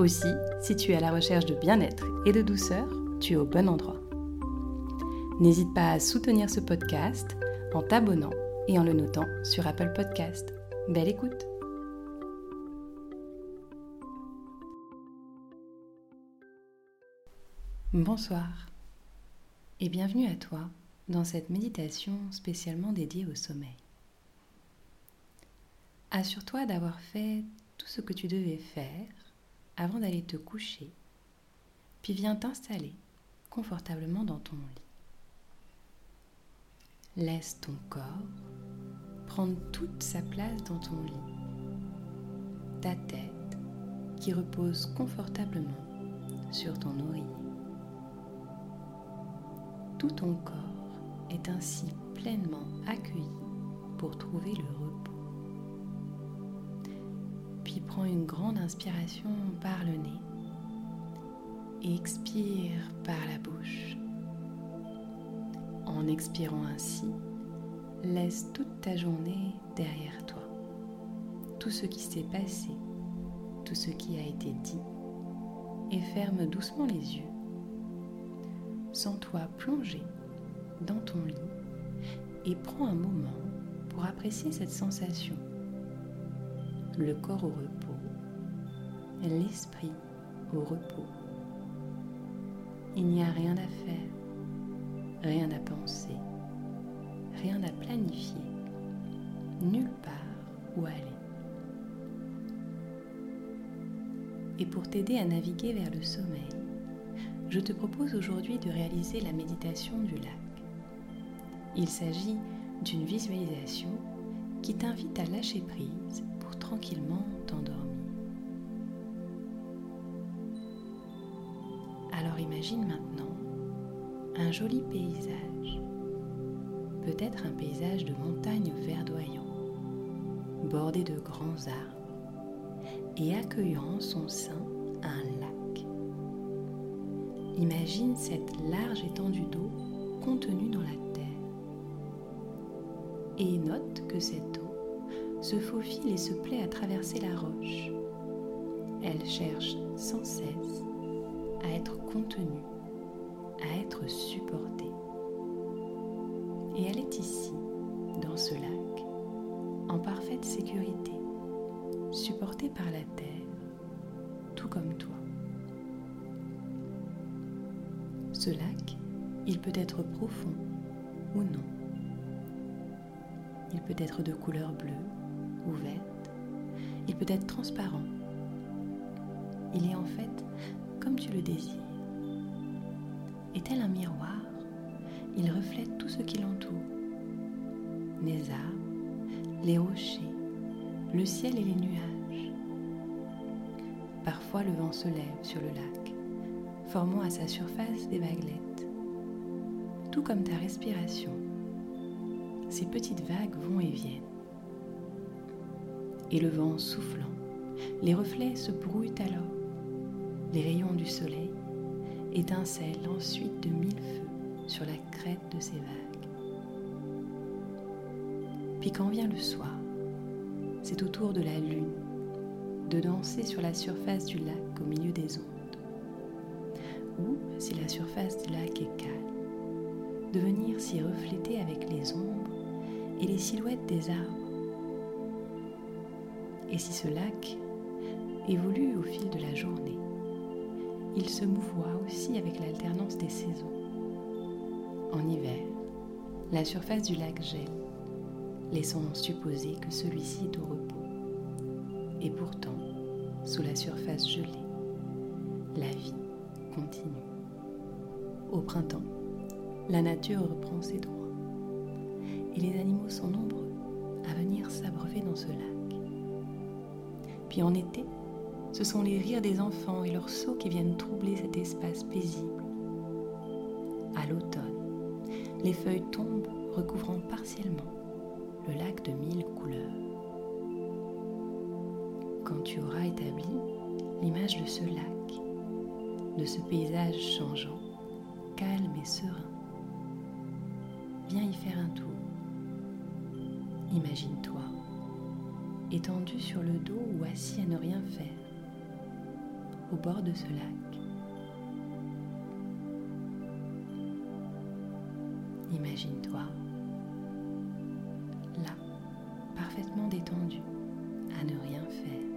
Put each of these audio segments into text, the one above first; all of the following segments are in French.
Aussi, si tu es à la recherche de bien-être et de douceur, tu es au bon endroit. N'hésite pas à soutenir ce podcast en t'abonnant et en le notant sur Apple Podcast. Belle écoute Bonsoir et bienvenue à toi dans cette méditation spécialement dédiée au sommeil. Assure-toi d'avoir fait tout ce que tu devais faire avant d'aller te coucher, puis viens t'installer confortablement dans ton lit. Laisse ton corps prendre toute sa place dans ton lit, ta tête qui repose confortablement sur ton oreiller. Tout ton corps est ainsi pleinement accueilli pour trouver le repos prends une grande inspiration par le nez et expire par la bouche. En expirant ainsi, laisse toute ta journée derrière toi. Tout ce qui s'est passé, tout ce qui a été dit, et ferme doucement les yeux. Sens-toi plonger dans ton lit et prends un moment pour apprécier cette sensation le corps au repos, l'esprit au repos. Il n'y a rien à faire, rien à penser, rien à planifier, nulle part où aller. Et pour t'aider à naviguer vers le sommeil, je te propose aujourd'hui de réaliser la méditation du lac. Il s'agit d'une visualisation qui t'invite à lâcher prise tranquillement t'endormir. Alors imagine maintenant un joli paysage, peut-être un paysage de montagne verdoyant, bordé de grands arbres et accueillant en son sein un lac. Imagine cette large étendue d'eau contenue dans la terre et note que cette eau se faufile et se plaît à traverser la roche. Elle cherche sans cesse à être contenue, à être supportée. Et elle est ici, dans ce lac, en parfaite sécurité, supportée par la terre, tout comme toi. Ce lac, il peut être profond ou non. Il peut être de couleur bleue il peut être transparent. Il est en fait comme tu le désires. Et tel un miroir, il reflète tout ce qui l'entoure. Les arbres, les rochers, le ciel et les nuages. Parfois le vent se lève sur le lac, formant à sa surface des vaguelettes. Tout comme ta respiration, ces petites vagues vont et viennent et le vent soufflant, les reflets se brouillent alors. Les rayons du soleil étincellent ensuite de mille feux sur la crête de ces vagues. Puis quand vient le soir, c'est au tour de la lune de danser sur la surface du lac au milieu des ondes. Ou, si la surface du lac est calme, de venir s'y refléter avec les ombres et les silhouettes des arbres et si ce lac évolue au fil de la journée, il se mouvoie aussi avec l'alternance des saisons. En hiver, la surface du lac gèle, laissant supposer que celui-ci est au repos. Et pourtant, sous la surface gelée, la vie continue. Au printemps, la nature reprend ses droits et les animaux sont nombreux à venir s'abreuver dans ce lac. Puis en été, Ce sont les rires des enfants et leurs sauts qui viennent troubler cet espace paisible. À l'automne, les feuilles tombent recouvrant partiellement le lac de mille couleurs. Quand tu auras établi l'image de ce lac, de ce paysage changeant, calme et serein, viens y faire un tour. Imagine-toi étendu sur le dos ou assis à ne rien faire, au bord de ce lac. Imagine-toi là, parfaitement détendu, à ne rien faire,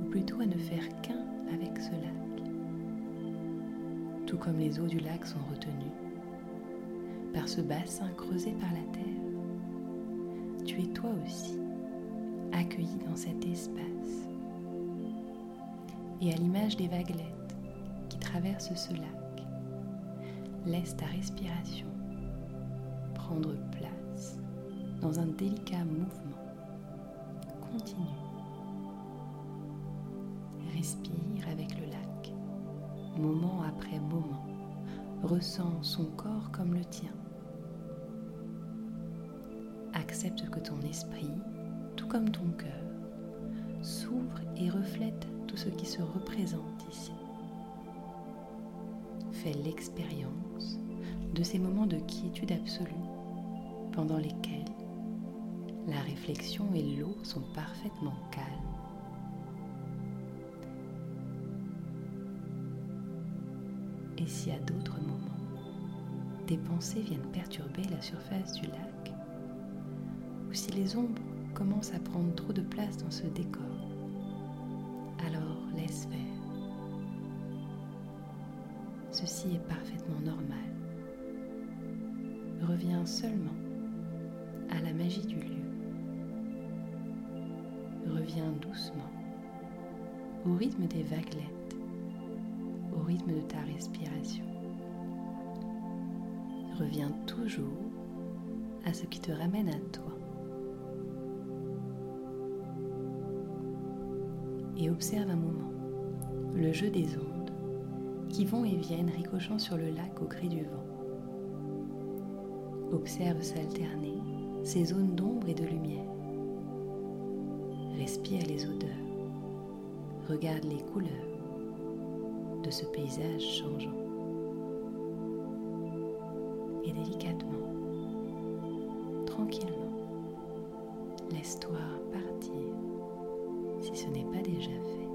ou plutôt à ne faire qu'un avec ce lac. Tout comme les eaux du lac sont retenues par ce bassin creusé par la terre, tu es toi aussi accueilli dans cet espace. Et à l'image des vaguelettes qui traversent ce lac, laisse ta respiration prendre place dans un délicat mouvement continu. Respire avec le lac, moment après moment, ressens son corps comme le tien. Accepte que ton esprit comme ton cœur, s'ouvre et reflète tout ce qui se représente ici. Fais l'expérience de ces moments de quiétude absolue pendant lesquels la réflexion et l'eau sont parfaitement calmes. Et si à d'autres moments, des pensées viennent perturber la surface du lac, ou si les ombres commence à prendre trop de place dans ce décor. Alors laisse faire. Ceci est parfaitement normal. Reviens seulement à la magie du lieu. Reviens doucement au rythme des vaguelettes, au rythme de ta respiration. Reviens toujours à ce qui te ramène à toi. Et observe un moment le jeu des ondes qui vont et viennent ricochant sur le lac au gré du vent. Observe s'alterner ces zones d'ombre et de lumière. Respire les odeurs. Regarde les couleurs de ce paysage changeant. Et délicatement, tranquillement, laisse-toi partir si ce n'est pas déjà fait.